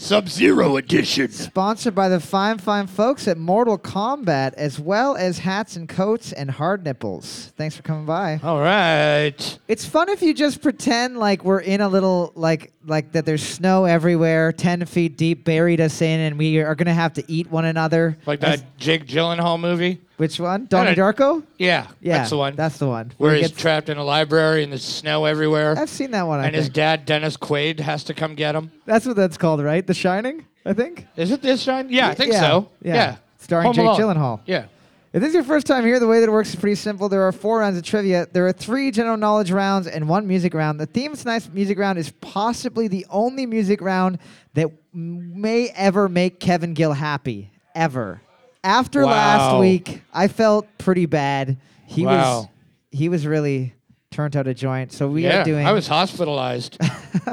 Sub Zero Edition. sponsored by the fine, fine folks at Mortal Kombat, as well as hats and coats and hard nipples. Thanks for coming by. All right. It's fun if you just pretend like we're in a little like like that. There's snow everywhere, ten feet deep, buried us in, and we are gonna have to eat one another. Like that Jake Gyllenhaal movie. Which one? Donnie. Darko? Yeah, Yeah, that's the one. That's the one. where he he's gets- trapped in a library and there's snow everywhere, I've seen that one. I and his think. dad Dennis Quaid has to come get him. That's what that's called, right? The Shining, I think. Is it this time? Yeah, I think Yeah, so. yeah. Yeah, Starring Home Jake Alone. Gyllenhaal. Yeah. If this is your first time here, the way that it works is pretty simple. There are four rounds of trivia. There are three general knowledge rounds and one music round. The theme of tonight's music round is possibly the only music round that m- may ever make Kevin Gill happy. Ever. After last week, I felt pretty bad. He was he was really turned out a joint. So we yeah, are doing I was hospitalized.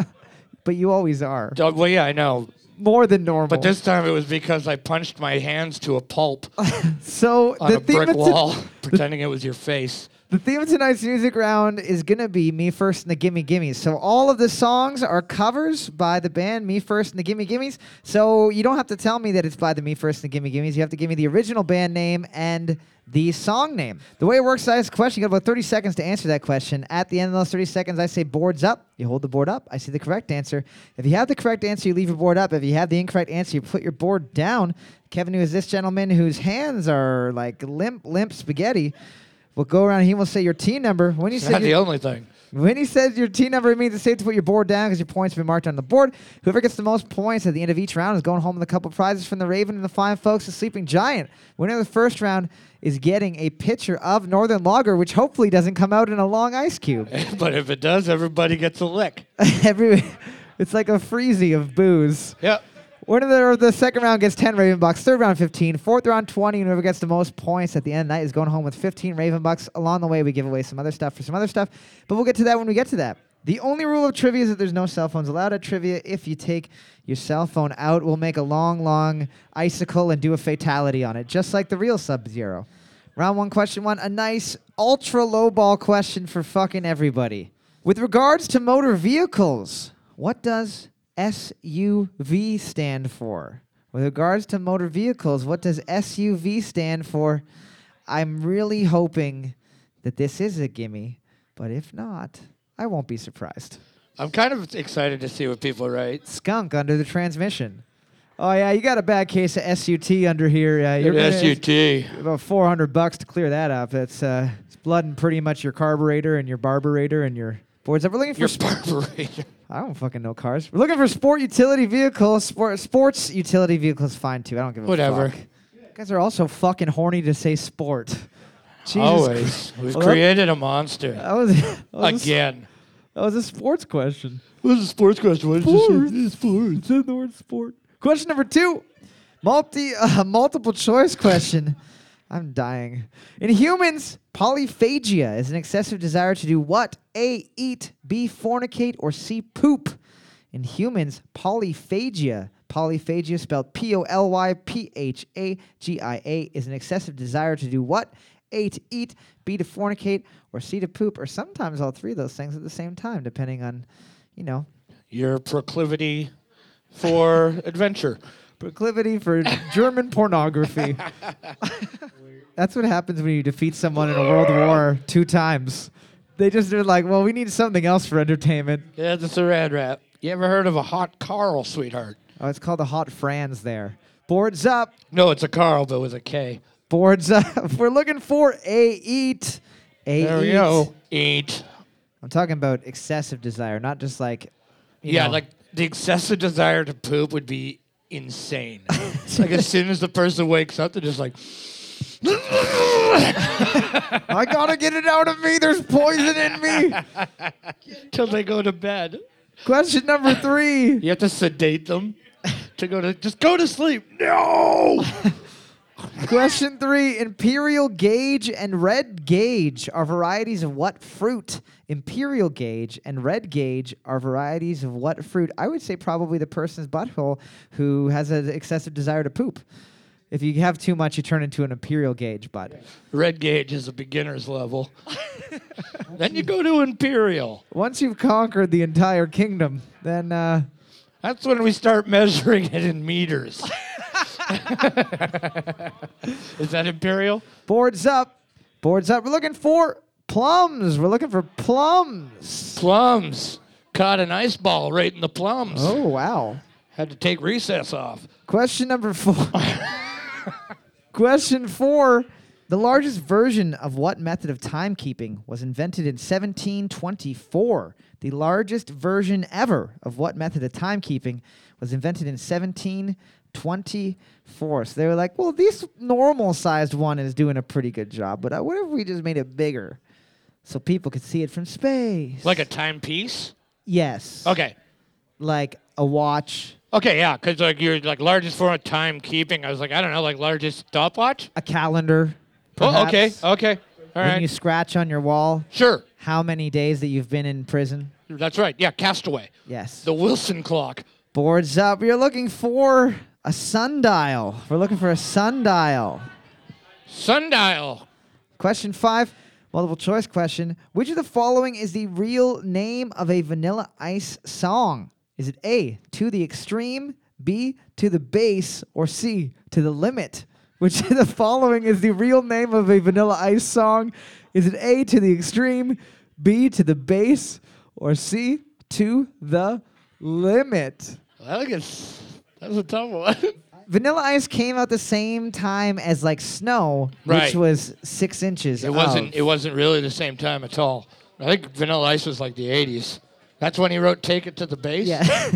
but you always are. Doug, well, yeah, I know. More than normal. But this time it was because I punched my hands to a pulp so on the a brick to- wall, pretending it was your face. The theme of tonight's music round is gonna be Me First and the Gimme Gimmes. So all of the songs are covers by the band Me First and the Gimme Gimmes. So you don't have to tell me that it's by the Me First and the Gimme Gimmes. You have to give me the original band name and the song name. The way it works I ask a question. You got about 30 seconds to answer that question. At the end of those 30 seconds, I say boards up. You hold the board up. I see the correct answer. If you have the correct answer, you leave your board up. If you have the incorrect answer, you put your board down. Kevin, who is this gentleman whose hands are like limp, limp spaghetti, will go around. He will say your team number. When you It's say not the only thing. when he says your team number, it means it's safe to put your board down because your points have been marked on the board. Whoever gets the most points at the end of each round is going home with a couple prizes from the Raven and the fine folks at Sleeping Giant. Winner of the first round is getting a pitcher of Northern Lager, which hopefully doesn't come out in a long ice cube. but if it does, everybody gets a lick. Every, it's like a freezy of booze. Yep. Winner of the, second round gets 10 Raven Bucks, third round 15, fourth round 20, and whoever gets the most points at the end of the night is going home with 15 Raven Bucks. Along the way, we give away some other stuff for some other stuff, but we'll get to that when we get to that. The only rule of trivia is that there's no cell phones allowed at trivia. If you take your cell phone out, we'll make a long, long icicle and do a fatality on it, just like the real Sub Zero. Round one, question one, a nice ultra low ball question for fucking everybody. With regards to motor vehicles, what does SUV stand for? With regards to motor vehicles, what does SUV stand for? I'm really hoping that this is a gimme, but if not, I won't be surprised. I'm kind of excited to see what people write. Skunk under the transmission. Oh yeah, you got a bad case of SUT under here. Uh, you're SUT. about 400 bucks to clear that up. That's uh, it's blood and pretty much your carburetor and your barburator and your boards. We're looking for Your sp-. I don't fucking know cars. We're looking for sport utility vehicles. Sport sports utility vehicles fine too. I don't give a Whatever. fuck. You guys are also fucking horny to say sport. Jesus Always. We've Well, that- created a monster. That was, that was A, Again. that was a sports question. What's a sports question? What Sports. Sports. Said the word sport. Question number two. Multi uh, multiple choice question. I'm dying. In humans, polyphagia is an excessive desire to do what? A. Eat. B. Fornicate. Or C. Poop. In humans, polyphagia. Polyphagia, spelled P O L Y P H A G I A, is an excessive desire to do what? A. To eat. B. To fornicate. Or C. To poop. Or sometimes all three of those things at the same time, depending on, you know, Your proclivity for adventure. proclivity for German pornography. That's what happens when you defeat someone in a world war two times. They just are like, well, we need something else for entertainment. Yeah, that's a rad rap. You ever heard of a hot Carl, sweetheart? Oh, it's called the Hot Franz there. Boards up. No, it's a Carl, but with a K. Boards up. We're looking for a eat. A There we eat. go. Eat. I'm talking about excessive desire, not just like. you Yeah, know, like the excessive desire to poop would be insane. like as soon as the person wakes up, they're just like, I gotta get it out of me. There's poison in me. till they go to bed. Question number three. You have to sedate them. to go to just go to sleep. No. Question three Imperial Gage and Red Gage are varieties of what fruit? Imperial Gage and Red Gage are varieties of what fruit? I would say probably the person's butthole who has an excessive desire to poop. If you have too much, you turn into an Imperial Gauge, bud. Red gauge is a beginner's level. then you go to imperial. Once you've conquered the entire kingdom, then uh, That's when we start measuring it in meters. is that imperial? boards up. Boards up. We're looking for plums. We're looking for plums. Plums. Caught an ice ball right in the plums. Oh, wow. Had to take recess off. Question number four. Question four. The largest version of what method of timekeeping was invented in 1724? The largest version ever of what method of timekeeping was invented in 1724. So they were like, well, this normal sized one is doing a pretty good job, but uh, what if we just made it bigger so people could see it from space? Like a timepiece? yes. Okay. Like a watch, Okay, yeah, because like you're like largest form of timekeeping. I was like, I don't know, like largest stopwatch? a calendar. Oh, okay, perhaps. okay. All when right. you scratch on your wall sure. how many days that you've been in prison. That's right. Yeah, Castaway. Yes. The Wilson clock. Boards up. You're looking for a sundial. We're looking for a sundial. Sundial. Question five, multiple choice question. Which of the following is the real name of a Vanilla Ice song? Is it A, to the extreme, B, to the base, or C, to the limit? Which of the following is the real name of a Vanilla Ice song? Is it A, to the extreme, B, to the base, or C, to the limit? I think it's that's a tough one. Vanilla Ice came out the same time as like Snow, Right. which was six inches. it wasn't. It wasn't really the same time at all. I think Vanilla Ice was like the '80s. That's when he wrote "Take It to the Base." Yeah.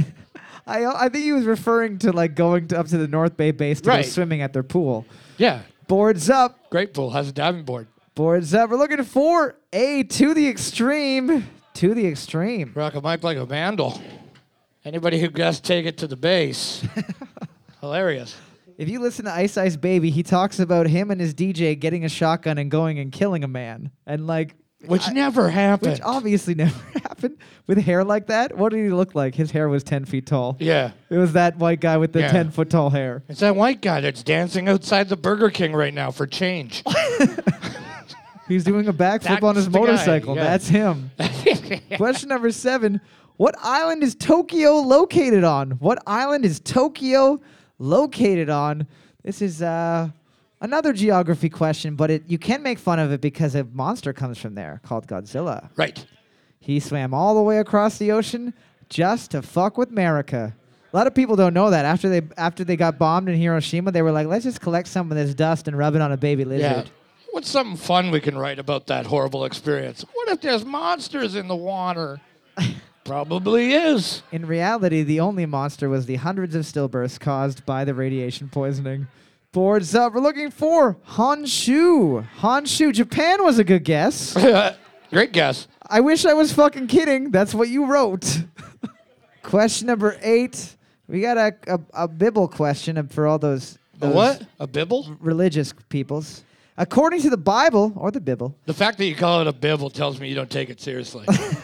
I I think he was referring to like going to, up to the North Bay base to Right. go swimming at their pool. Yeah. Boards up, Great pool. Has a diving board. boards up. We're looking for a to the extreme, to the extreme. Rock a mic like a vandal. Anybody who guessed "Take It to the Base." Hilarious. If you listen to Ice Ice Baby, he talks about him and his DJ getting a shotgun and going and killing a man, and like. Which I- never happened. Which obviously never happened with hair like that. What did he look like? His hair was ten feet tall. yeah. It was that white guy with the Yeah. ten foot tall hair. It's that white guy that's dancing outside the Burger King right now for change. He's doing a backflip on That's his the guy, motorcycle. yeah. That's him. Question number seven. What island is Tokyo located on? What island is Tokyo located on? This is uh, another geography question, but it, you can make fun of it because a monster comes from there called Godzilla. right. He swam all the way across the ocean just to fuck with America. A lot of people don't know that. After they after they got bombed in Hiroshima, they were like, let's just collect some of this dust and rub it on a baby lizard. Yeah. What's something fun we can write about that horrible experience? What if there's monsters in the water? Probably is. In reality, the only monster was the hundreds of stillbirths caused by the radiation poisoning. Boards up. We're looking for Honshu. Honshu. Japan was a good guess. Great guess. I wish I was fucking kidding. That's what you wrote. question number eight. We got a, a, a Bible question for all those, A what? A Bible? religious peoples. According to the Bible, or the Bible, The fact that you call it a Bible tells me you don't take it seriously.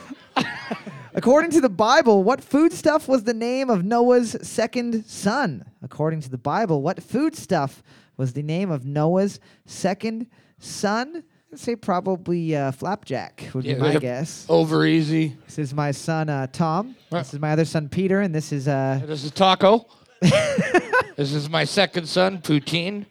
According to the Bible, what foodstuff was the name of Noah's second son? According to the Bible, what foodstuff was the name of Noah's second son? I'd say probably uh, flapjack would Yeah, be my yeah. guess. Over easy. This is my son uh, Tom. Right. This is my other son Peter, and this is uh, This is Taco. this is my second son, Poutine.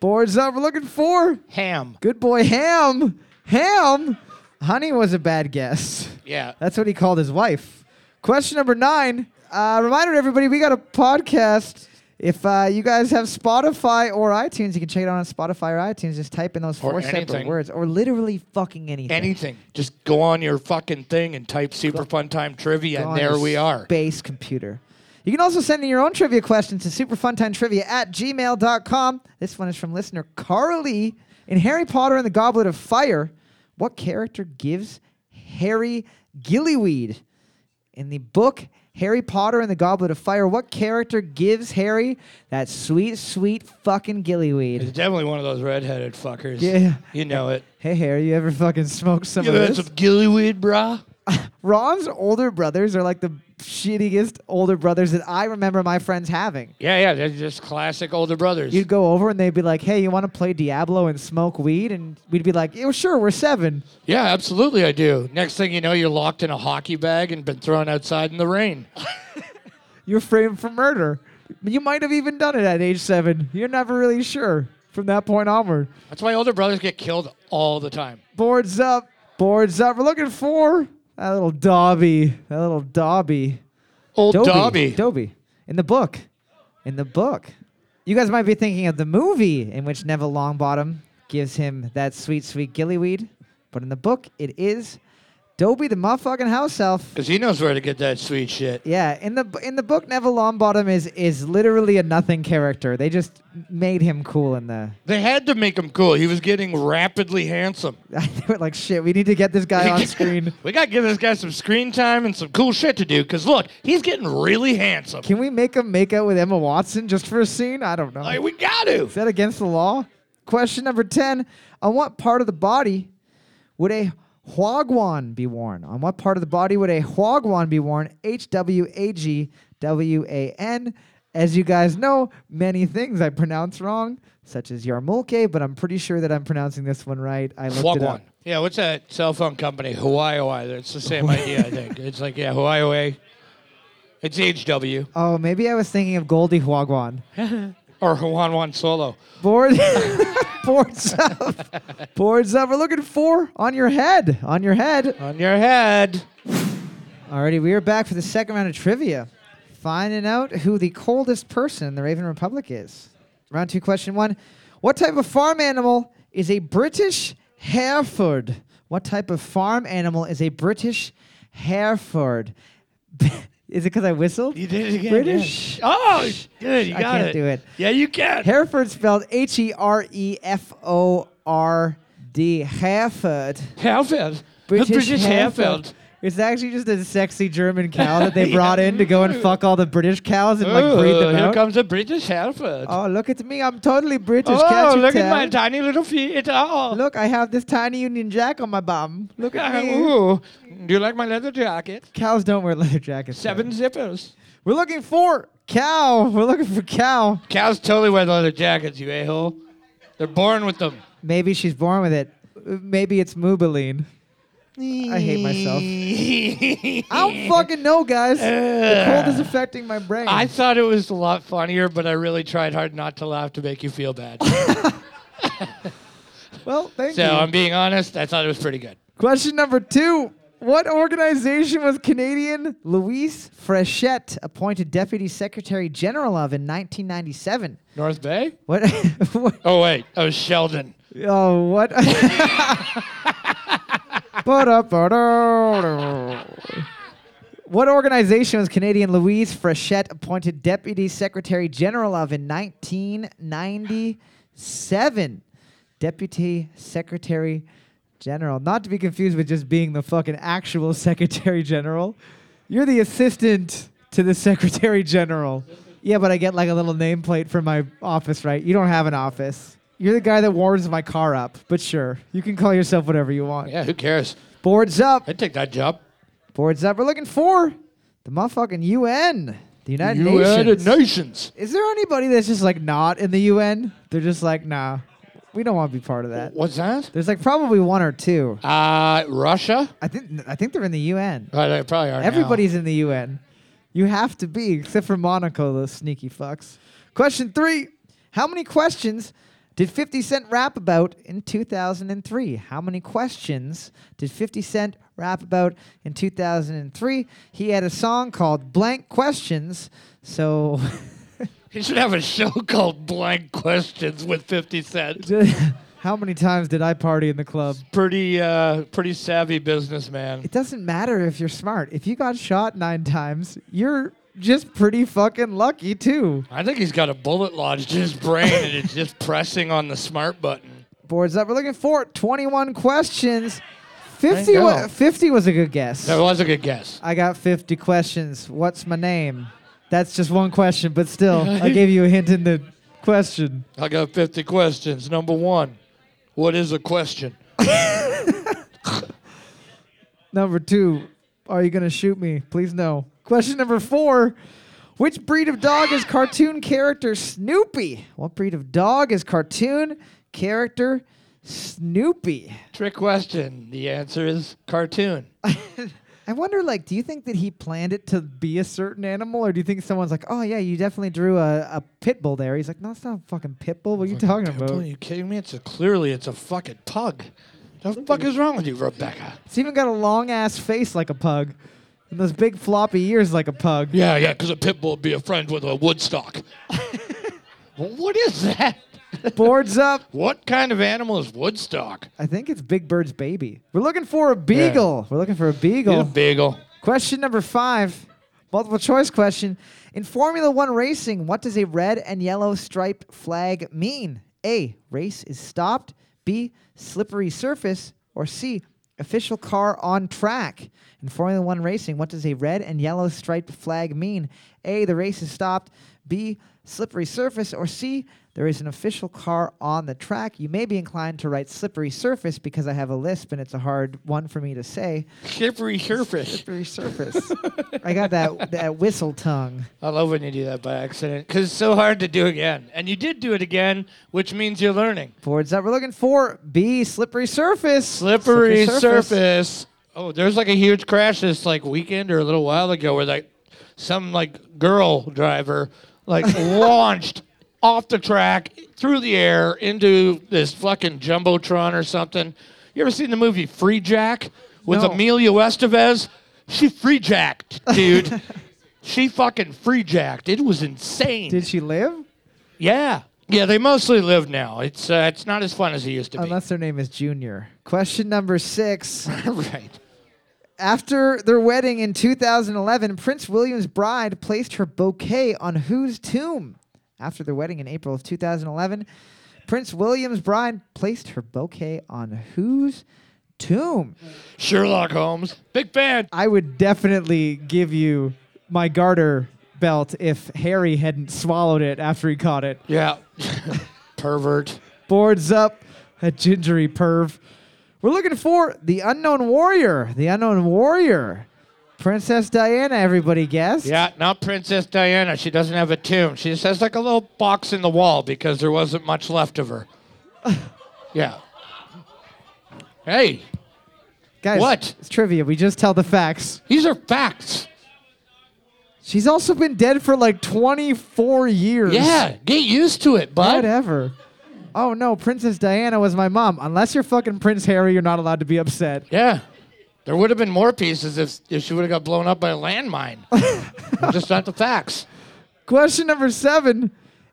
boards up. We're looking for Ham. good boy Ham. Ham. Honey was a bad guess. Yeah. That's what he called his wife. Question number nine. Uh, reminder everybody, we got a podcast. If uh, you guys have Spotify or iTunes, you can check it out on Spotify or iTunes. Just type in those Or four separate anything. words, or literally fucking anything. Anything. Just go on your fucking thing and type Super Fun Time Trivia, Go and on there your we are. Space computer. You can also send in your own trivia questions to superfuntimetrivia at gmail.com. This one is from listener Carly. In Harry Potter and the Goblet of Fire, what character gives Harry gillyweed? In the book Harry Potter and the Goblet of Fire. What character gives Harry that sweet, sweet fucking It's gillyweed? definitely one of those redheaded fuckers. Yeah. You know it. Hey, Harry, you ever fucking smoked some You of had this? some gillyweed, brah? Ron's older brothers are like the shittiest older brothers that I remember my friends having. Yeah, yeah. They're just classic older brothers. You'd go over and they'd be like, "Hey, you want to play Diablo and smoke weed?" And we'd be like, "Yeah, sure, we're seven. yeah, absolutely, I do. Next thing you know, you're locked in a hockey bag and been thrown outside in the rain. You're framed for murder. You might have even done it at age seven. You're never really sure from that point onward. That's why older brothers get killed all the time. Boards up, boards up. We're looking for that little Dobby, that little Dobby. Old Dobby. Dobby. Dobby. In the book. In the book. You guys might be thinking of the movie in which Neville Longbottom gives him that sweet, sweet gillyweed. But in the book, it is Dobby the motherfucking house elf. Because he knows where to get that sweet shit. Yeah, in the in the book, Neville Longbottom is is literally a nothing character. They just made him cool in the. They had to make him cool. He was getting rapidly handsome. they were like, shit, we need to get this guy on screen. we got to give this guy some screen time and some cool shit to do. Because look, he's getting really handsome. Can we make him make out with Emma Watson just for a scene? I don't know. Like, we got to. Is that against the law? Question number 10. On what part of the body would a Hwagwan be worn? On what part of the body would a Hwagwan be worn? H W A G W A N. As you guys know, many things I pronounce wrong, such as Yarmulke, but I'm pretty sure that I'm pronouncing this one right. I looked it up. Wagwan. Yeah, what's that cell phone company? Hawaii. It's the same idea, I think. It's like, yeah, Hawaii. It's HW. Oh, maybe I was thinking of Goldie Huaguan. Or Hawan Wan Solo. Board, boards up, boards up. We're looking for on your head, on your head. On your head. Alrighty, we are back for the second round of trivia, finding out who the coldest person in the Raven Republic is. Round two, question one: What type of farm animal is a British Hereford? What type of farm animal is a British Hereford? is it because I whistled? You did it again. British. yeah. Oh, good. You I got can't it. do it. Yeah, you can. Hereford spelled H E R E F O R D. Hereford. Hereford. British, British Hereford. Hereford. It's actually just a sexy German cow that they brought in to go and fuck all the British cows and like breed them here out. comes a British Hereford. Oh, look at me! I'm totally British. Oh, can't you look tell? at my tiny little feet. Oh. Look, I have this tiny Union Jack on my bum. Look at me. Ooh. Do you like my leather jacket? Cows don't wear leather jackets. Seven though. zippers. We're looking for cow. We're looking for cow. Cows totally wear leather jackets, you a-hole. They're born with them. Maybe she's born with it. Uh, Maybe it's Maybelline. I hate myself. I don't fucking know, guys. the cold is affecting my brain. I thought it was a lot funnier, but I really tried hard not to laugh to make you feel bad. well, thank you. so you. I'm being honest, I thought it was pretty good. Question number two. What organization was Canadian Louise Frechette appointed Deputy Secretary General of in 1997? North Bay? What? what Oh wait, Oh, Sheldon. oh, what? What organization was Canadian Louise Frechette appointed Deputy Secretary General of in 1997? Deputy Secretary General. Not to be confused with just being the fucking actual Secretary General. You're the assistant to the Secretary General. Yeah, but I get like a little nameplate from my office, right? You don't have an office. You're the guy that warms my car up, but sure, you can call yourself whatever you want. Yeah, who cares? Boards up. I'd take that job. Boards up. We're looking for the motherfucking UN, the United United Nations. Nations. Is there anybody that's just like not in the UN? They're just like, nah, we don't want to be part of that. What's that? There's like probably one or two. Uh, Russia? I think I think they're in the UN. Oh, they probably are. now. Everybody's in the UN. You have to be, except for Monaco, those sneaky fucks. Question three: How many questions did 50 Cent rap about in 2003? How many questions did 50 Cent rap about in 2003? He had a song called "Blank Questions," so. He should have a show called Blank Questions with 50 Cent. How many times did I party in the club? Pretty, uh, pretty savvy businessman. It doesn't matter if you're smart. If you got shot nine times, you're just pretty fucking lucky too. I think he's got a bullet lodged in his brain and it's just pressing on the smart button. Boards up. We're looking for 21 questions. 50, wa- 50 was a good guess. That was a good guess. I got 50 questions. What's my name? That's just one question, but still, I gave you a hint in the question. I got 50 questions. Number one, what is a question? Number two, are you going to shoot me? Please no. Question number four, which breed of dog is cartoon character Snoopy? What breed of dog is cartoon character Snoopy? Trick question. The answer is cartoon. I wonder, like, do you think that he planned it to be a certain animal, or do you think someone's like, "Oh yeah, you definitely drew a, a pit bull there"? He's like, "No, it's not a fucking pit bull. What are you talking about?" Are you kidding me? It's a, clearly it's a fucking pug. What the fuck is wrong with you, Rebecca? It's even got a long ass face like a pug, and those big floppy ears like a pug. Yeah, yeah, because a pit bull would be a friend with a Woodstock. Well, what is that? Boards up. What kind of animal is Woodstock? I think it's Big Bird's baby. We're looking for a beagle. We're looking for a beagle. He's a beagle. Question number five, multiple choice question. In Formula One racing, what does a red and yellow striped flag mean? A. Race is stopped. B. Slippery surface. Or C. Official car on track. In Formula One racing, what does a red and yellow striped flag mean? A. The race is stopped. B. Slippery surface. Or C. There is an official car on the track. You may be inclined to write slippery surface because I have a lisp and it's a hard one for me to say. Slippery surface. Slippery surface. I got that that whistle tongue. I love when you do that by accident because it's so hard to do again. And you did do it again, which means you're learning. Boards that We're looking for B. Slippery surface. Slippery, surface. Oh, there's like a huge crash this like weekend or a little while ago where like some like girl driver like launched off the track through the air into this fucking jumbotron or something. You ever seen the movie Freejack with No. Emilio Estevez? She free jacked, dude. she fucking free jacked. It was insane. Did she live? yeah. Yeah, they mostly live now. It's uh, it's not as fun as it used to be. Unless their name is Junior. Question number six. right. After their wedding in 2011, Prince William's bride placed her bouquet on whose tomb? After their wedding in April of 2011, Prince William's bride placed her bouquet on whose tomb? Sherlock Holmes. Big fan. I would definitely give you my garter belt if Harry hadn't swallowed it after he caught it. Yeah. Pervert. Boards up, a gingery perv. We're looking for the unknown warrior. The unknown warrior. Princess Diana, everybody guessed. Yeah, not Princess Diana. She doesn't have a tomb. She just has like a little box in the wall because there wasn't much left of her. yeah. Hey, Guys, What? It's trivia. We just tell the facts. these are facts. She's also been dead for like 24 years. Yeah, get used to it, bud. Whatever. Oh no, Princess Diana was my mom. Unless you're fucking Prince Harry, you're not allowed to be upset. Yeah. There would have been more pieces if, if she would have got blown up by a landmine. just not the facts. Question number seven.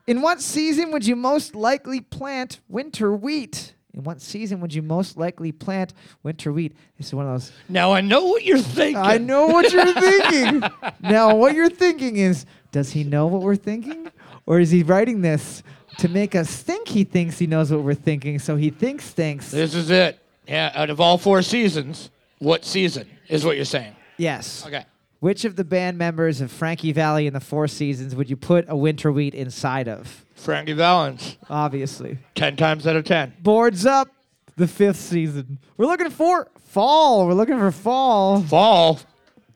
In what season would you most likely plant winter wheat? In what season would you most likely plant winter wheat? This is one of those. Now I know what you're thinking. I know what you're thinking. now, what you're thinking is does he know what we're thinking? Or is he writing this to make us think he thinks he knows what we're thinking, so he thinks thinks? This is it. Yeah, out of all four seasons, what season is what you're saying? Yes. Okay. Which of the band members of Frankie Valli in the Four Seasons would you put a winter wheat inside of? Frankie Valens, Obviously. 10 times out of 10. Boards up. The fifth season. We're looking for fall. We're looking for fall. Fall.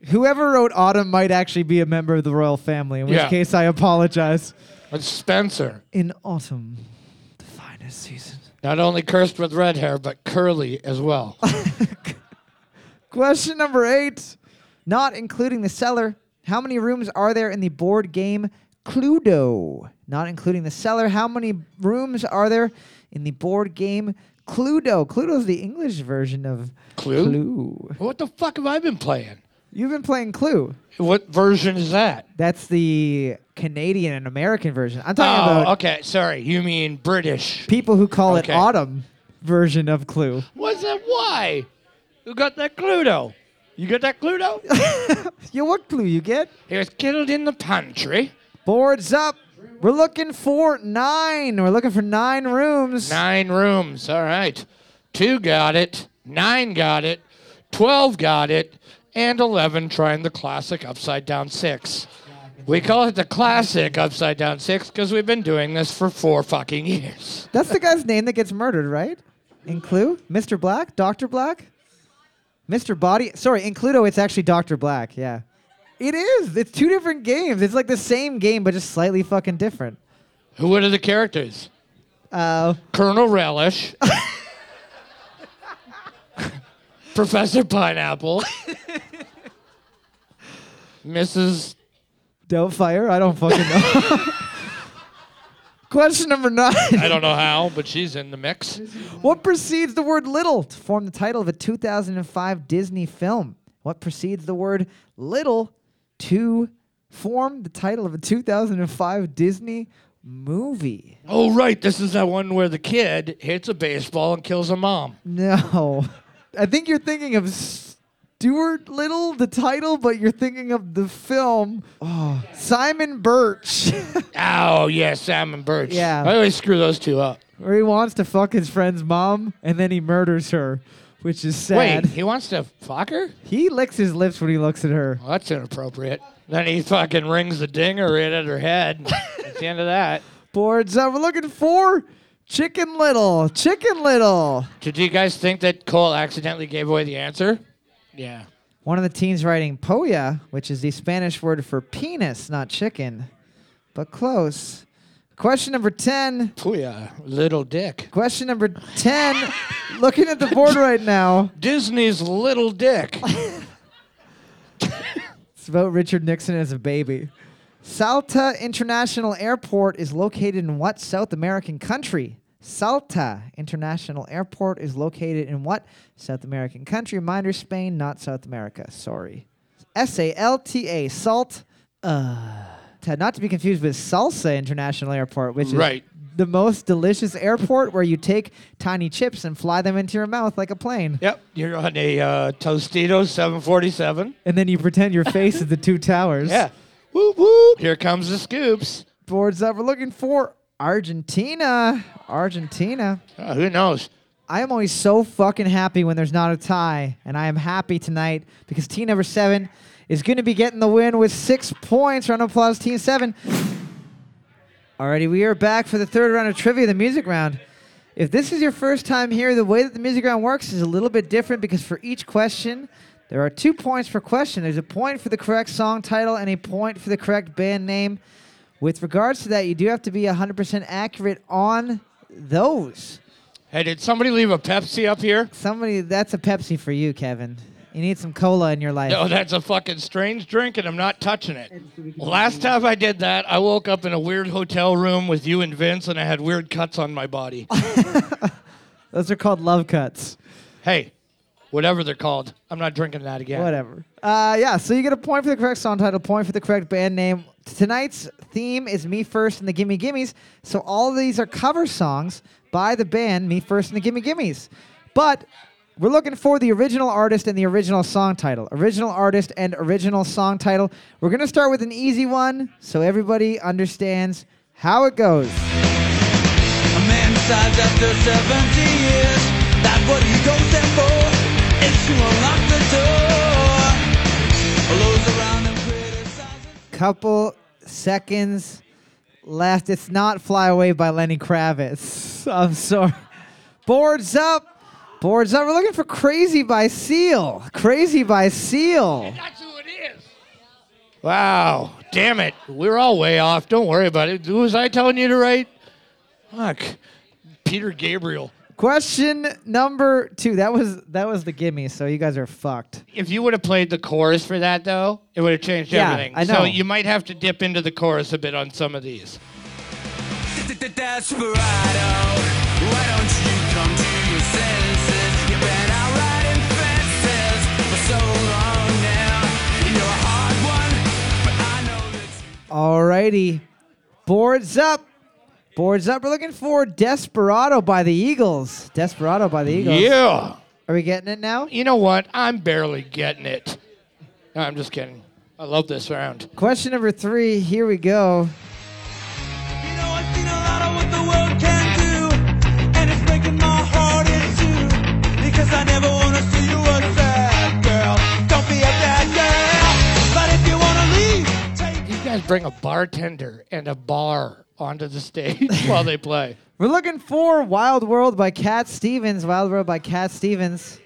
Whoever wrote autumn might actually be a member of the royal family, in which Yeah. case I apologize. It's Spencer. In autumn, the finest season. Not only cursed with red hair, but curly as well. Question number eight. Not including the cellar, how many rooms are there in the board game Cluedo? Not including the cellar, how many rooms are there in the board game Cluedo? Cluedo's the English version of Clue? Clue. what the fuck have I been playing? You've been playing Clue. What version is that? That's the Canadian and American version. I'm talking Oh, about okay. Sorry. You mean British. people who call Okay. it autumn version of Clue. What's that? Why? Who got that Cluedo? You got that Cluedo? Yo, what clue you get? he was killed in the pantry. Boards up. We're looking for nine. We're looking for nine rooms. Nine rooms. All right. Two got it. Nine got it. 12 got it, and 11 trying the classic upside down six. We call it the classic upside down six because we've been doing this for four fucking years. That's the guy's name that gets murdered, right? In Clue? Mr. Black? Dr. Black? Mr. Body? Sorry, in Cluedo, it's actually Dr. Black, yeah. It is. It's two different games. It's like the same game, but just slightly fucking different. Who are the characters? Uh, Colonel Relish, Professor Pineapple, Mrs. don't. I don't fucking know. Question number nine. I don't know how, but she's in the mix. What precedes the word little to form the title of a 2005 Disney film? What precedes the word little to form the title of a 2005 Disney movie? Oh, right. This is that one where the kid hits a baseball and kills a mom. No. I think you're thinking of Stuart Little, the title, but you're thinking of the film. Oh, Simon Birch, Oh, yeah, Simon Birch. Yeah. I always screw those two up. where he wants to fuck his friend's mom and then he murders her, which is sad. Wait, he wants to fuck her? He licks his lips when he looks at her. Well, that's inappropriate. Then he fucking rings the dinger in at her head. That's the end of that. Boards up. We're looking for Chicken Little. Chicken Little. Did you guys think that Cole accidentally gave away the answer? Yeah. One of the teens writing polla, which is the Spanish word for penis, not chicken, but close. Question number 10. Puya, little dick. Question number 10. Looking at the board right now, Disney's little dick. it's about Richard Nixon as a baby. Salta International Airport is located in what South American country? Salta International Airport is located in what South American country? Reminder Spain, not South America. Sorry. S A L T A, Salt. Uh, not to be confused with Salsa International Airport, which is Right. the most delicious airport where you take tiny chips and fly them into your mouth like a plane. Yep, you're on a uh, Tostitos 747. And then you pretend your face is the two towers. Yeah. Whoop whoop. Here comes the scoops. Boards up. We're looking for Argentina. Argentina. Uh, who knows? I am always so fucking happy when there's not a tie, and I am happy tonight because team number seven is going to be getting the win with six points. Round of applause, team seven. Alrighty, we are back for the third round of trivia, the music round. If this is your first time here, the way that the music round works is a little bit different because for each question, there are two points per question. There's a point for the correct song title and a point for the correct band name. With regards to that, you do have to be 100% accurate on those. Hey, did somebody leave a Pepsi up here? Somebody, that's a Pepsi for you, Kevin. You need some cola in your life. No, that's a fucking strange drink, and I'm not touching it. Last time I did that, I woke up in a weird hotel room with you and Vince, and I had weird cuts on my body. Those are called love cuts. hey, whatever they're called, I'm not drinking that again. Whatever. Uh, yeah, so you get a point for the correct song title, point for the correct band name. Tonight's theme is Me First and the Gimme Gimmes. So all these are cover songs by the band Me First and the Gimme Gimmes. But we're looking for the original artist and the original song title. Original artist and original song title. We're going to start with an easy one so everybody understands how it goes. A man after 70 years what he goes for couple seconds left. It's not Fly Away by Lenny Kravitz. I'm sorry. Boards up. Boards up. We're looking for Crazy by Seal. Crazy by Seal. That's who it is. Wow, damn it. We're all way off. Don't worry about it. Who was I telling you to write? Fuck. Peter Gabriel. Question number two. That was that was the gimme, so you guys are fucked. If you would have played the chorus for that, though, it would have changed Yeah, everything. I know. So you might have to dip into the chorus a bit on some of these. Desperado, why don't you come to your senses? You've been out riding fences for so long now. You're a hard one, but I know that you Alrighty. Boards up. Boards up. We're looking for Desperado by the Eagles. Desperado by the Eagles. Yeah. Are we getting it now? You know what? I'm barely getting it. No, I'm just kidding. I love this round. Question number three. Here we go. You know, I've seen a lot of what the world can do, and it's breaking my heart in two because I never want to see you girl. Don't be a bad girl. But if you want to leave, take. You guys bring a bartender and a bar onto the stage while they play? We're looking for Wild World by Cat Stevens. Wild World by Cat Stevens.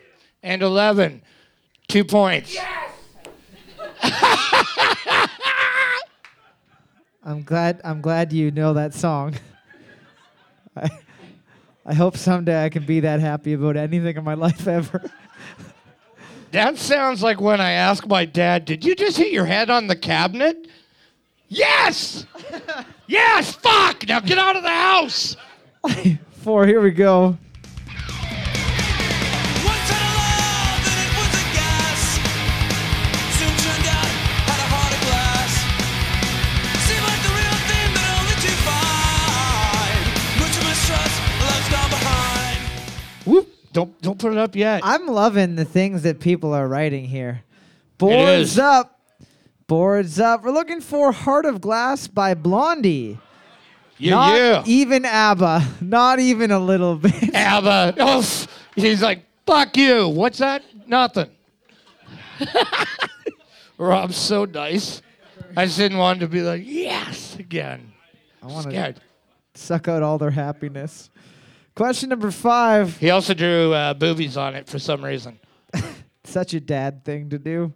And 11, two points. Yes! I'm glad. I'm glad you know that song. I, I hope someday I can be that happy about anything in my life ever. That sounds like when I ask my dad, Did you just hit your head on the cabinet? Yes! Yes! Fuck! Now get out of the house! Four. Here we go. Once had a love and it was a gas. Soon turned out had a heart of glass. Seemed like the real thing, but only too fine. Much of mistrust, love's gone behind. Whoop. Don't don't put it up yet. I'm loving the things that people are writing here. Boards is. up. Boards up. We're looking for Heart of Glass by Blondie. yeah, Not yeah. even ABBA. Not even a little bit. Abba. Oh, he's like, fuck you. What's that? Nothing. Rob's so nice. I just didn't want him to be like, yes, again. I want to suck out all their happiness. Question number five. He also drew uh, boobies on it for some reason. Such a dad thing to do.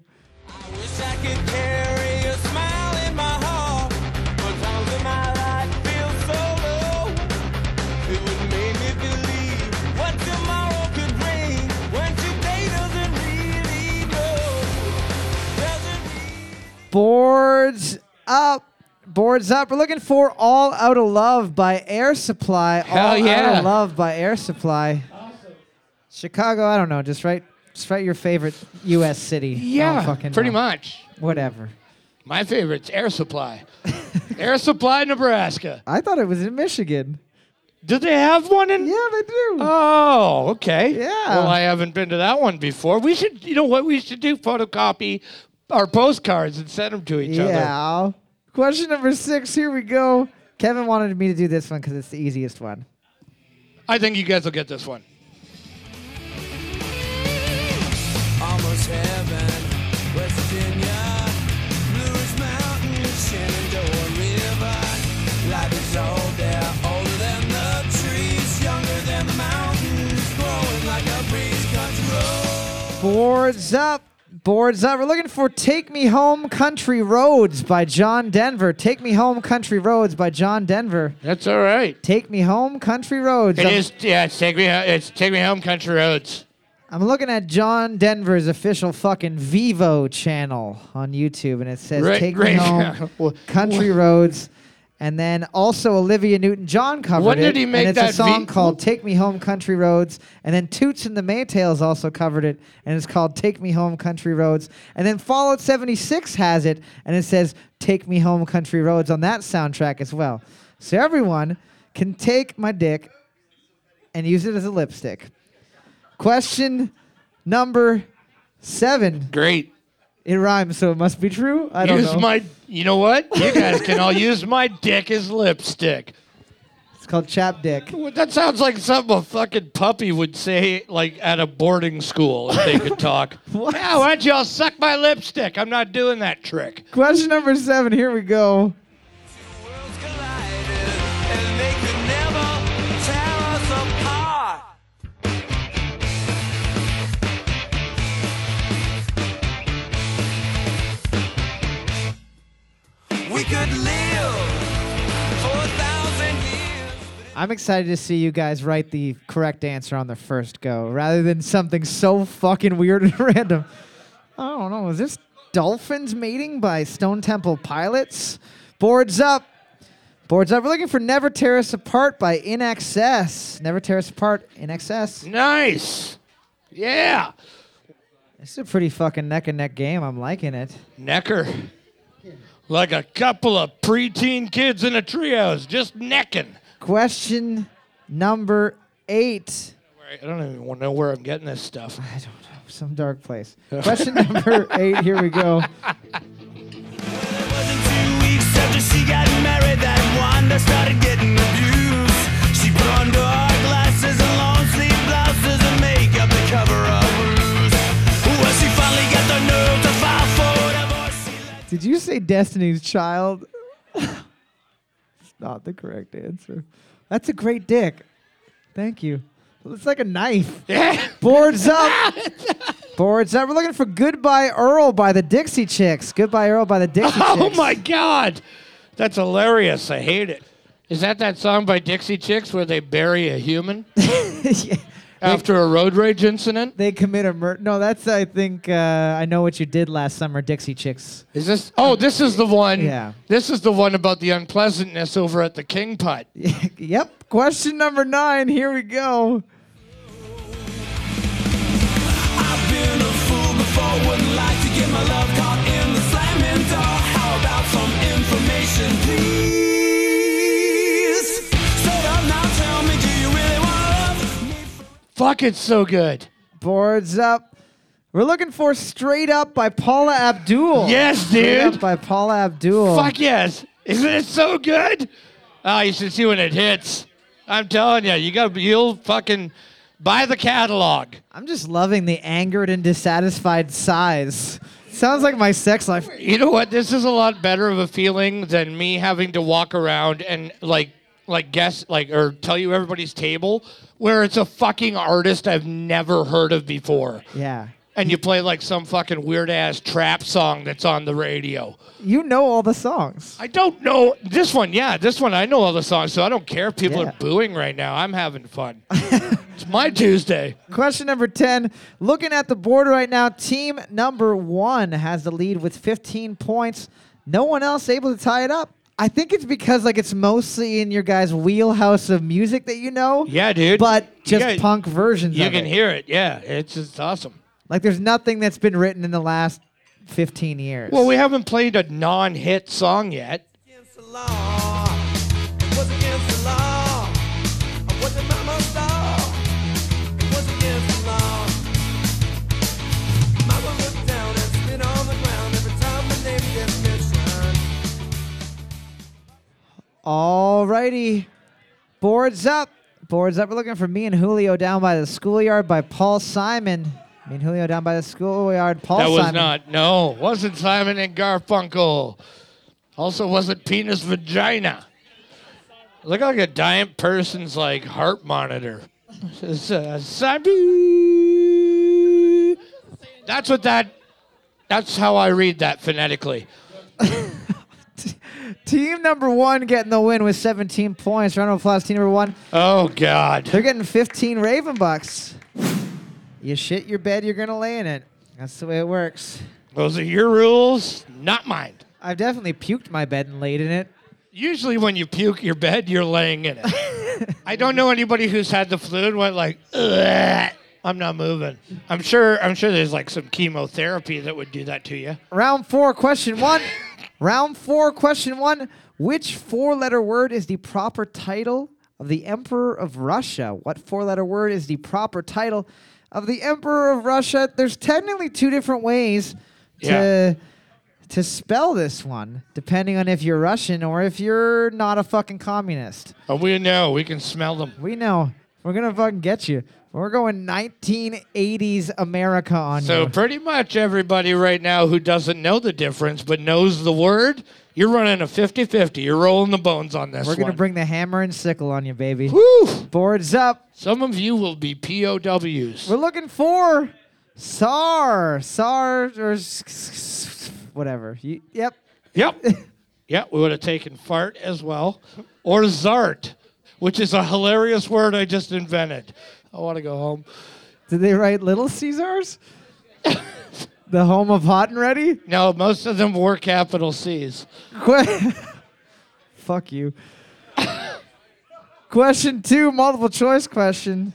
I Boards up. Boards up. We're looking for All Out of Love by Air Supply. Hell All Out of Love by Air Supply. Awesome. Chicago, I don't know. Just write just write your favorite US city. Yeah, fucking pretty know. much. Whatever. My favorite's Air Supply. Air Supply, Nebraska. I thought it was in Michigan. Do they have one in? Yeah, they do. Oh, okay. Yeah. Well, I haven't been to that one before. We should, you know what we should do? Photocopy our postcards and send them to each other. yeah. Question number six. Here we go. Kevin wanted me to do this one because it's the easiest one. I think you guys will get this one. Almost heaven, West Virginia, Blue Ridge Mountains, Shenandoah River. Life is old there, older than the trees, younger than the mountains, growing like a breeze country road. Boards up. Boards up. We're looking for Take Me Home Country Roads by John Denver. Take Me Home Country Roads by John Denver. That's all right. Take Me Home Country Roads. It I'm, is, yeah. It's take me, it's take me home, country roads. I'm looking at John Denver's official fucking Vevo channel on YouTube, and it says Right- Take right. Me Home Country Roads. And then also Olivia Newton-John covered When it. did he make and it's that a song vi- called "Take Me Home, Country Roads." And then Toots and the Maytals also covered it, and it's called "Take Me Home, Country Roads." And then Fallout 76 has it, and it says "Take Me Home, Country Roads" on that soundtrack as well. So everyone can take my dick and use it as a lipstick. Question number seven. Great. It rhymes, so it must be true. I don't use know. my. You know what? You guys can all use my dick as lipstick. it's called chap dick. Well, That sounds like something a fucking puppy would say, like at a boarding school, if they could talk. What? Yeah, why don't y'all suck my lipstick? I'm not doing that trick. Question number seven. Here we go. I'm excited to see you guys write the correct answer on the first go rather than something so fucking weird and random. I don't know. Is this Dolphins Mating by Stone Temple Pilots? Boards up. Boards up. We're looking for Never Tear Us Apart by INXS. Never Tear Us Apart, INXS. Nice. Yeah. This is a pretty fucking neck and neck game. I'm liking it. Necker. Like a couple of preteen kids in a treehouse, just necking. Question number eight. I don't even want to know where I'm getting this stuff. I don't know. Some dark place. Question number eight. Here we go. It wasn't two weeks after she got married that Wanda started getting abused. She put on dark glasses and long sleeve blouses and makeup to cover up bruise. When she finally got the nerve to file for divorce, she let Did you say Destiny's Child? not the correct answer. That's a great dick. Thank you. It's like a knife. Boards up. Boards up. We're looking for Goodbye Earl by the Dixie Chicks. Goodbye Earl by the Dixie Chicks. Oh Chicks. my God, that's hilarious. I hate it. Is that that song by Dixie Chicks where they bury a human Yeah. After a road rage incident? They commit a murder. No, that's, I think, uh, I Know What You Did Last Summer, Dixie Chicks. Is this? Oh, this is the one. Yeah. This is the one about the unpleasantness over at the King Putt. yep. Question number nine. Here we go. I've been a fool before, wouldn't like to get my love caught in the slamming door. How about some information, please? Fuck, it's so good. Boards up. We're looking for Straight Up by Paula Abdul. Yes, Straight Up dude. by Paula Abdul. Fuck yes. Isn't it so good? Oh, you should see when it hits. I'm telling you, you got you'll fucking buy the catalog. I'm just loving the angered and dissatisfied sighs. Sounds like my sex life. You know what? This is a lot better of a feeling than me having to walk around and like like guess like or tell you everybody's table where it's a fucking artist I've never heard of before. Yeah. And you play like some fucking weird ass trap song that's on the radio. You know all the songs. I don't know this one. Yeah, this one I know all the songs, so I don't care if people Yeah. are booing right now. I'm having fun. it's my Tuesday. Question number 10. Looking at the board right now, team number one has the lead with 15 points. No one else able to tie it up. I think it's because like it's mostly in your guys' wheelhouse of music that you know. Yeah, dude. But just got- punk versions You of can it. hear it. Yeah, it's just awesome. Like there's nothing that's been written in the last 15 years. Well, we haven't played a non-hit song yet. Alrighty. Boards up. Boards up. We're looking for me and Julio down by the schoolyard by Paul Simon. Me and Julio down by the schoolyard. Paul that was Simon. not. No, wasn't Simon and Garfunkel. Also, wasn't penis vagina. Look like a giant person's like heart monitor. It's, uh, Simon. That's what that. That's how I read that phonetically. Team number one getting the win with 17 points. Round of applause, team number one. Oh God. They're getting 15 Raven bucks. You shit your bed, you're gonna lay in it. That's the way it works. Those are your rules, not mine. I've definitely puked my bed and laid in it. Usually, when you puke your bed, you're laying in it. I don't know anybody who's had the flu and went like, "Ugh, I'm not moving. I'm sure. I'm sure there's like some chemotherapy that would do that to you. Round four, question one. Round four, question one. Which four letter word is the proper title of the Emperor of Russia? What four letter word is the proper title of the Emperor of Russia? There's technically two different ways to. Yeah. To spell this one, depending on if you're Russian or if you're not a fucking communist. Oh, we know. We can smell them. We know. We're gonna fucking get you. We're going 1980s America on So you. pretty much everybody right now who doesn't know the difference but knows the word, you're running a 50-50. You're rolling the bones on this one. We're gonna bring the hammer and sickle on you, baby. Woo! Boards up. Some of you will be POWs. We're looking for SAR. SAR or whatever. You, yep. Yep. yep, we would have taken fart as well. Or Zart, which is a hilarious word I just invented. I want to go home. Did they write Little Caesars? the home of hot and ready? No, most of them were capital C's. Que- Fuck you. question two, multiple choice question.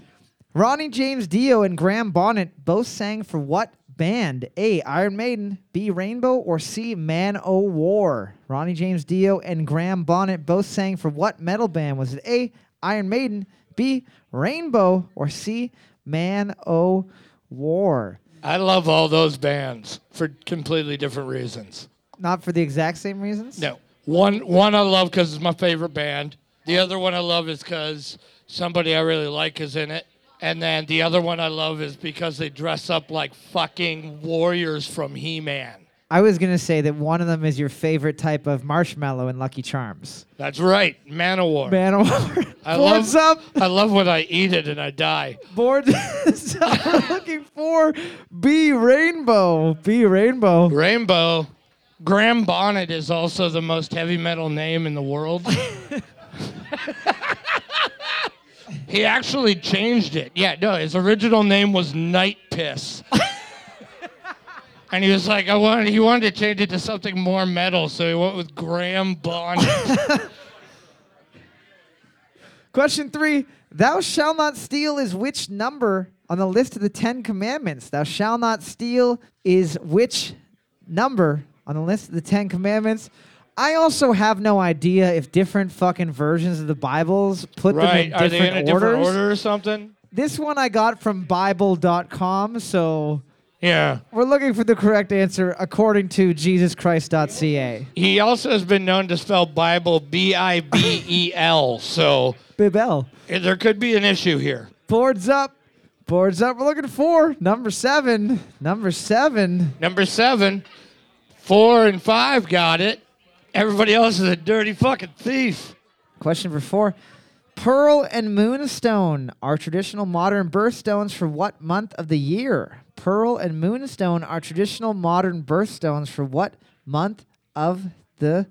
Ronnie James Dio and Graham Bonnet both sang for what band? A. Iron Maiden, B. Rainbow, or C. Manowar? Ronnie James Dio and Graham Bonnet both sang for what metal band? Was it A. Iron Maiden, B. Rainbow, or C. Man O' War? I love all those bands for completely different reasons. Not for the exact same reasons? No. One one I love because it's my favorite band. The other one I love is because somebody I really like is in it. And then the other one I love is because they dress up like fucking warriors from He Man. I was gonna say that one of them is your favorite type of marshmallow in Lucky Charms. That's right, Manowar. I boards love, up. I love when I eat it and I die. Boards up. Looking for B Rainbow. B Rainbow. Rainbow. Graham Bonnet is also the most heavy metal name in the world. he actually changed it. Yeah, no, his original name was Night Piss. And he was like, I wanted he wanted to change it to something more metal, so he went with Graham Bonnet. Question three. Thou shalt not steal is which number on the list of the Ten Commandments? Thou shalt not steal is which number on the list of the Ten Commandments? I also have no idea if different fucking versions of the Bibles put right. them Are in they different in a orders. different order or something? This one I got from Bible.com, so Yeah. we're looking for the correct answer according to JesusChrist.ca. He also has been known to spell Bible B I B E L, so Bibel. there could be an issue here. Boards up. Boards up. We're looking for number seven. Number seven. Number seven, four and five got it. Everybody else is a dirty fucking thief. Question number four. Pearl and Moonstone are traditional modern birthstones for what month of the year? Pearl and Moonstone are traditional modern birthstones for what month of the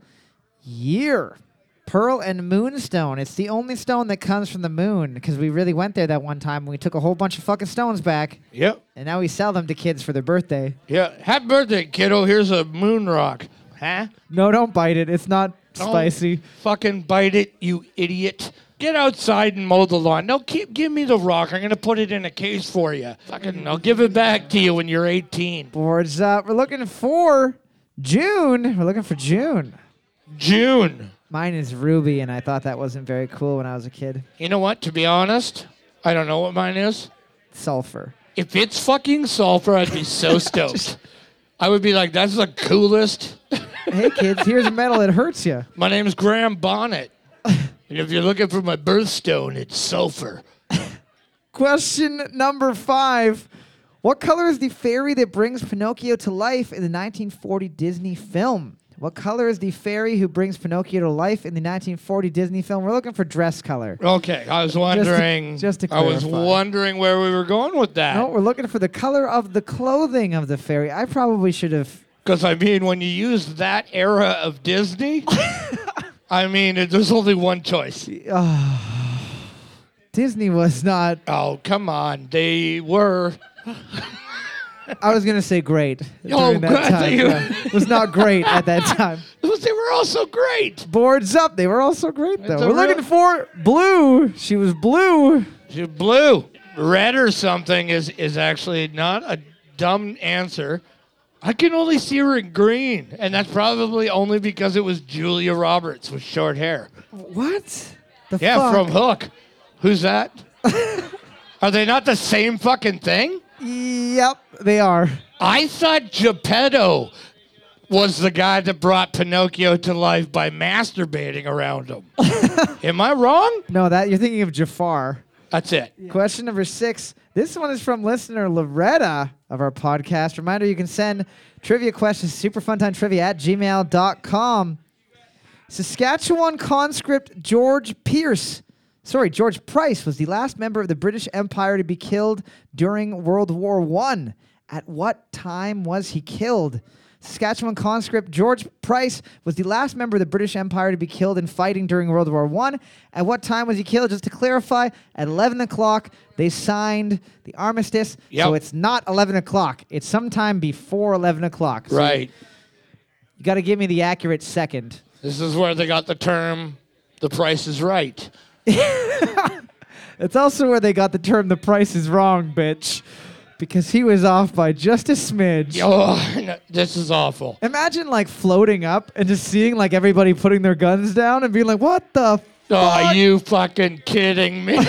year? Pearl and Moonstone. It's the only stone that comes from the moon because we really went there that one time and we took a whole bunch of fucking stones back Yep. and now we sell them to kids for their birthday. Yeah. Happy birthday, kiddo. Here's a moon rock. Huh? No, don't bite it. It's not Don't spicy. Fucking bite it, you idiot. Get outside and mow the lawn. No, keep give me the rock. I'm gonna put it in a case for you. Fucking, I'll give it back to you when you're 18. Boards up. We're looking for June. We're looking for June. June. Mine is Ruby, and I thought that wasn't very cool when I was a kid. You know what? To be honest, I don't know what mine is. Sulfur. If it's fucking sulfur, I'd be so stoked. I would be like, that's the coolest. hey, kids, here's a medal that hurts you. My name's Graham Bonnet. and if you're looking for my birthstone, it's sulfur. Question number five. What color is the fairy that brings Pinocchio to life in the 1940 Disney film? What color is the fairy who brings Pinocchio to life in the 1940 Disney film? We're looking for dress color. Okay, I was wondering. just to I was clarify. wondering where we were going with that. No, we're looking for the color of the clothing of the fairy. I probably should have. Because I mean, when you use that era of Disney, I mean, it- there's only one choice. Disney was not. Oh, come on, they were. I was gonna say great. Oh, during that God, time. you- yeah. It was not great at that time. They were all so great. Boards up. They were all so great though. It's a We're real- looking for blue. She was blue. She- Blue, red or something is is actually not a dumb answer. I can only see her in green, and that's probably only because it was Julia Roberts with short hair. What? The Yeah, fuck? from Hook. Who's that? Are they not the same fucking thing? Yep, they are. I thought Geppetto was the guy that brought Pinocchio to life by masturbating around him. Am I wrong? No, that you're thinking of Jafar. That's it. Question number six. This one is from listener Loretta of our podcast. Reminder you can send trivia questions superfuntimetrivia at gmail.com. Saskatchewan conscript George Pierce, sorry, George Price was the last member of the British Empire to be killed during World War One. At what time was he killed? Saskatchewan conscript George Price was the last member of the British Empire to be killed in fighting during World War One. At what time was he killed? Just to clarify, at 11 o'clock they signed the armistice. So it's not 11 o'clock. It's sometime before 11 o'clock. So Right. You got to give me the accurate second. This is where they got the term "the price is right." It's also where they got the term "the price is wrong," bitch, because he was off by just a smidge. Oh, no, this is awful. Imagine like floating up and just seeing like everybody putting their guns down and being like, "What the Oh, fuck?" you fucking kidding me?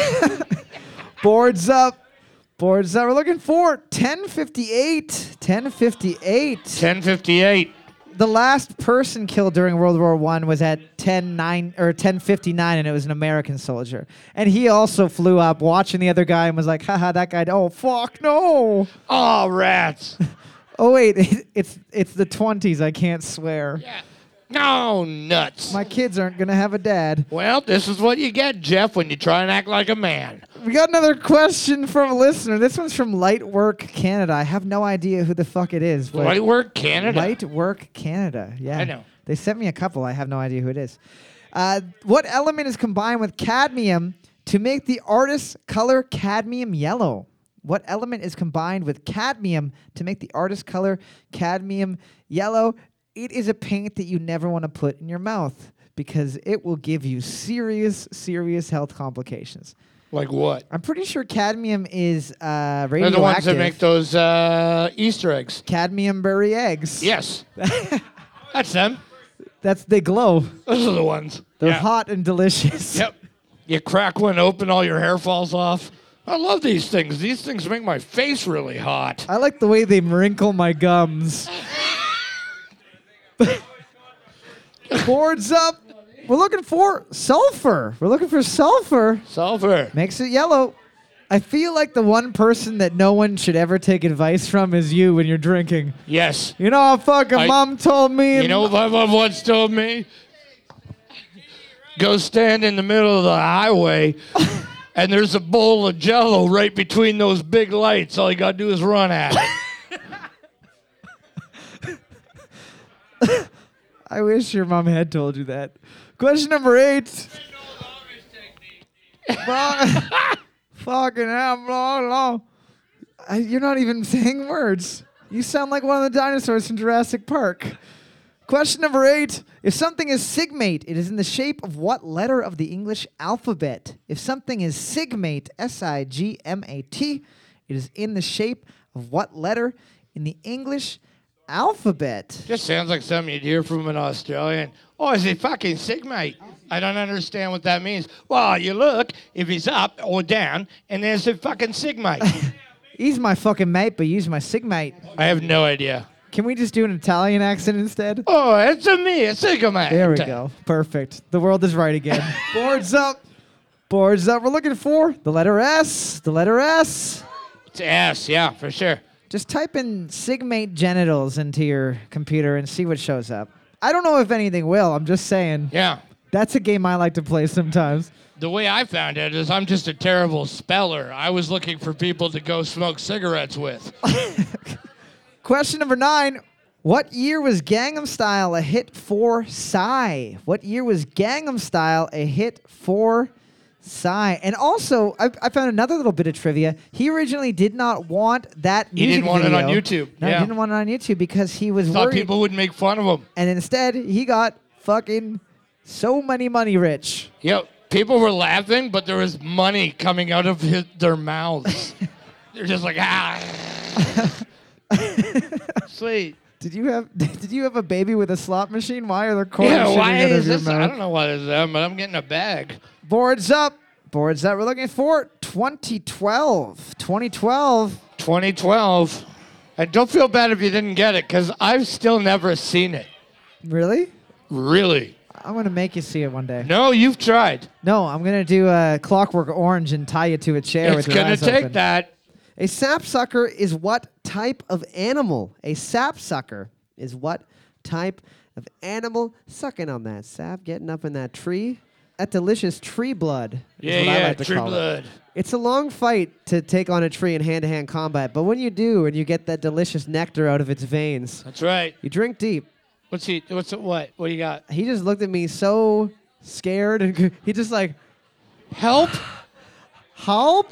Boards up, boards up. We're looking for 1058. 1058. 1058. The last person killed during World War One was at 10 or 1059, and it was an American soldier. And he also flew up, watching the other guy, and was like, "Haha, that guy! Oh fuck, no! Oh, rats. Oh wait, it's it's the twenties. I can't swear. Yeah. No nuts. My kids aren't gonna have a dad. well, this is what you get, Jeff, when you try and act like a man. We got another question from a listener. This one's from Light Work Canada. I have no idea who the fuck it is. But Light work Canada. Light Work Canada. Yeah. I know. They sent me a couple. I have no idea who it is. Uh, what element is combined with cadmium to make the artist's color cadmium yellow? What element is combined with cadmium to make the artist's color cadmium yellow? It is a paint that you never want to put in your mouth because it will give you serious, serious health complications. Like what? I'm pretty sure cadmium is uh, They're the ones that make those uh, Easter eggs. cadmium berry eggs. Yes. That's them. That's they glow. Those are the ones. They're Yeah. hot and delicious. Yep. You crack one open, all your hair falls off. I love these things. These things make my face really hot. I like the way they wrinkle my gums. Boards up. We're looking for sulfur. We're looking for sulfur. Sulfur. Makes it yellow. I feel like the one person that no one should ever take advice from is you when you're drinking. Yes. You know how fucking I- mom told me. You know what my mom once told me? Go stand in the middle of the highway, and there's a bowl of jello right between those big lights. All you gotta do is run at it. I wish your mom had told you that. Question number eight. Fuck- Fucking hell, you're not even saying words. You sound like one of the dinosaurs from Jurassic Park. Question number eight. If something is sigmate, it is in the shape of what letter of the English alphabet? If something is sigmate, S I G M A T, it is in the shape of what letter in the English alphabet? Just sounds like something you'd hear from an Australian. Oh, is it fucking sigmate? I don't understand what that means. Well, you look if he's up or down, and there's a fucking sigmate. He's my fucking mate, but use my sigmate. I have no idea. Can we just do an Italian accent instead? Oh, it's a me, a sigmate. There we go. Perfect. The world is right again. Boards up. Boards up. We're looking for the letter S. The letter S. It's S, yeah, for sure. Just type in sigmate genitals into your computer and see what shows up. I don't know if anything will. I'm just saying. Yeah. That's a game I like to play sometimes. The way I found it is I'm just a terrible speller. I was looking for people to go smoke cigarettes with. Question number nine. What year was Gangnam Style a hit for Psy? What year was Gangnam Style a hit for Psy? And also, I, I found another little bit of trivia. He originally did not want that He music didn't want it on YouTube. No, Yeah. he didn't want it on YouTube because he was Thought worried. people would make fun of him. and instead, he got fucking so many money rich. Yep. People were laughing, but there was money coming out of his, their mouths. They're just like, ah. Sweet. Did you have Did you have a baby with a slot machine? Why are there quarters Yeah, why is this? I don't know what is that, but I'm getting a bag. Boards up. Boards that We're looking for 2012. 2012. 2012. And don't feel bad if you didn't get it, because I've still never seen it. Really? Really. I'm gonna make you see it one day. No, you've tried. No, I'm gonna do a Clockwork Orange and tie you to a chair It's with your going to eyes take open. that. A sapsucker is what type of animal? A sapsucker is what type of animal? Sucking on that sap, getting up in that tree. That delicious tree blood. is Yeah, what I like to tree call it. blood. It's a long fight to take on a tree in hand-to-hand combat, but when you do and you get that delicious nectar out of its veins, That's right. you drink deep. What's he? What's it? What? What do you got? He just looked at me so scared and he just like, Help! help.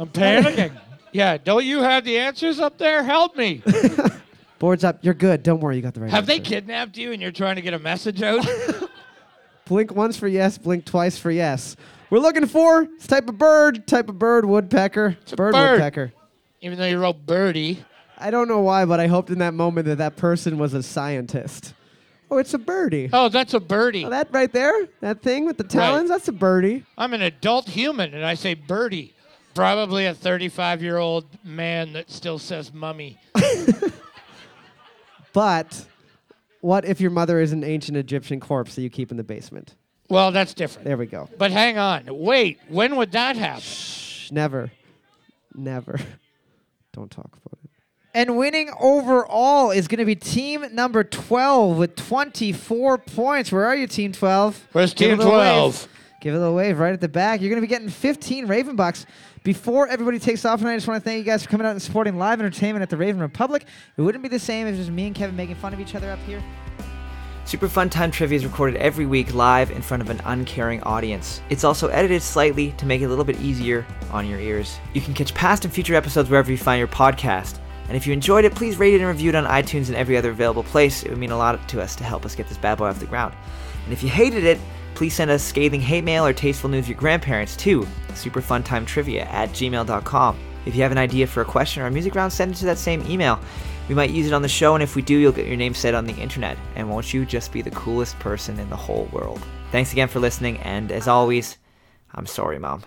I'm panicking. yeah, don't you have the answers up there? Help me. Boards up. You're good. Don't worry. You got the right have they answer. kidnapped you and you're trying to get a message out? Blink once for yes, blink twice for yes. We're looking for this type of bird, type of bird, woodpecker. a bird, bird. woodpecker. Even though you wrote birdie. I don't know why, but I hoped in that moment that that person was a scientist. Oh, it's a birdie. Oh, that's a birdie. Oh, that right there, that thing with the talons, that's a birdie. I'm an adult human and I say birdie. Probably a 35 year old man that still says mummy. But what if your mother is an ancient Egyptian corpse that you keep in the basement? Well, that's different. There we go. But hang on. Wait, when would that happen? Shh, never, never. Don't talk about it. And winning overall is going to be team number 12 with 24 points. Where are you, team 12? Where's Give it Team a little wave. 12? Give it a little wave right at the back. You're going to be getting 15 Raven Bucks. Before everybody takes off tonight, I just want to thank you guys for coming out and supporting live entertainment at the Raven Republic. It wouldn't be the same if it was me and Kevin making fun of each other up here. Super Fun Time Trivia is recorded every week live in front of an uncaring audience. It's also edited slightly to make it a little bit easier on your ears. You can catch past and future episodes wherever you find your podcast. And if you enjoyed it, please rate it and review it on iTunes and every other available place. It would mean a lot to us to help us get this bad boy off the ground. And if you hated it, please send us scathing hate mail or tasteful news of your grandparents to superfuntimetrivia at gmail.com. If you have an idea for a question or a music round, send it to that same email. We might use it on the show, and if we do, you'll get your name said on the internet. And won't you just be the coolest person in the whole world? Thanks again for listening, and as always, I'm sorry, Mom.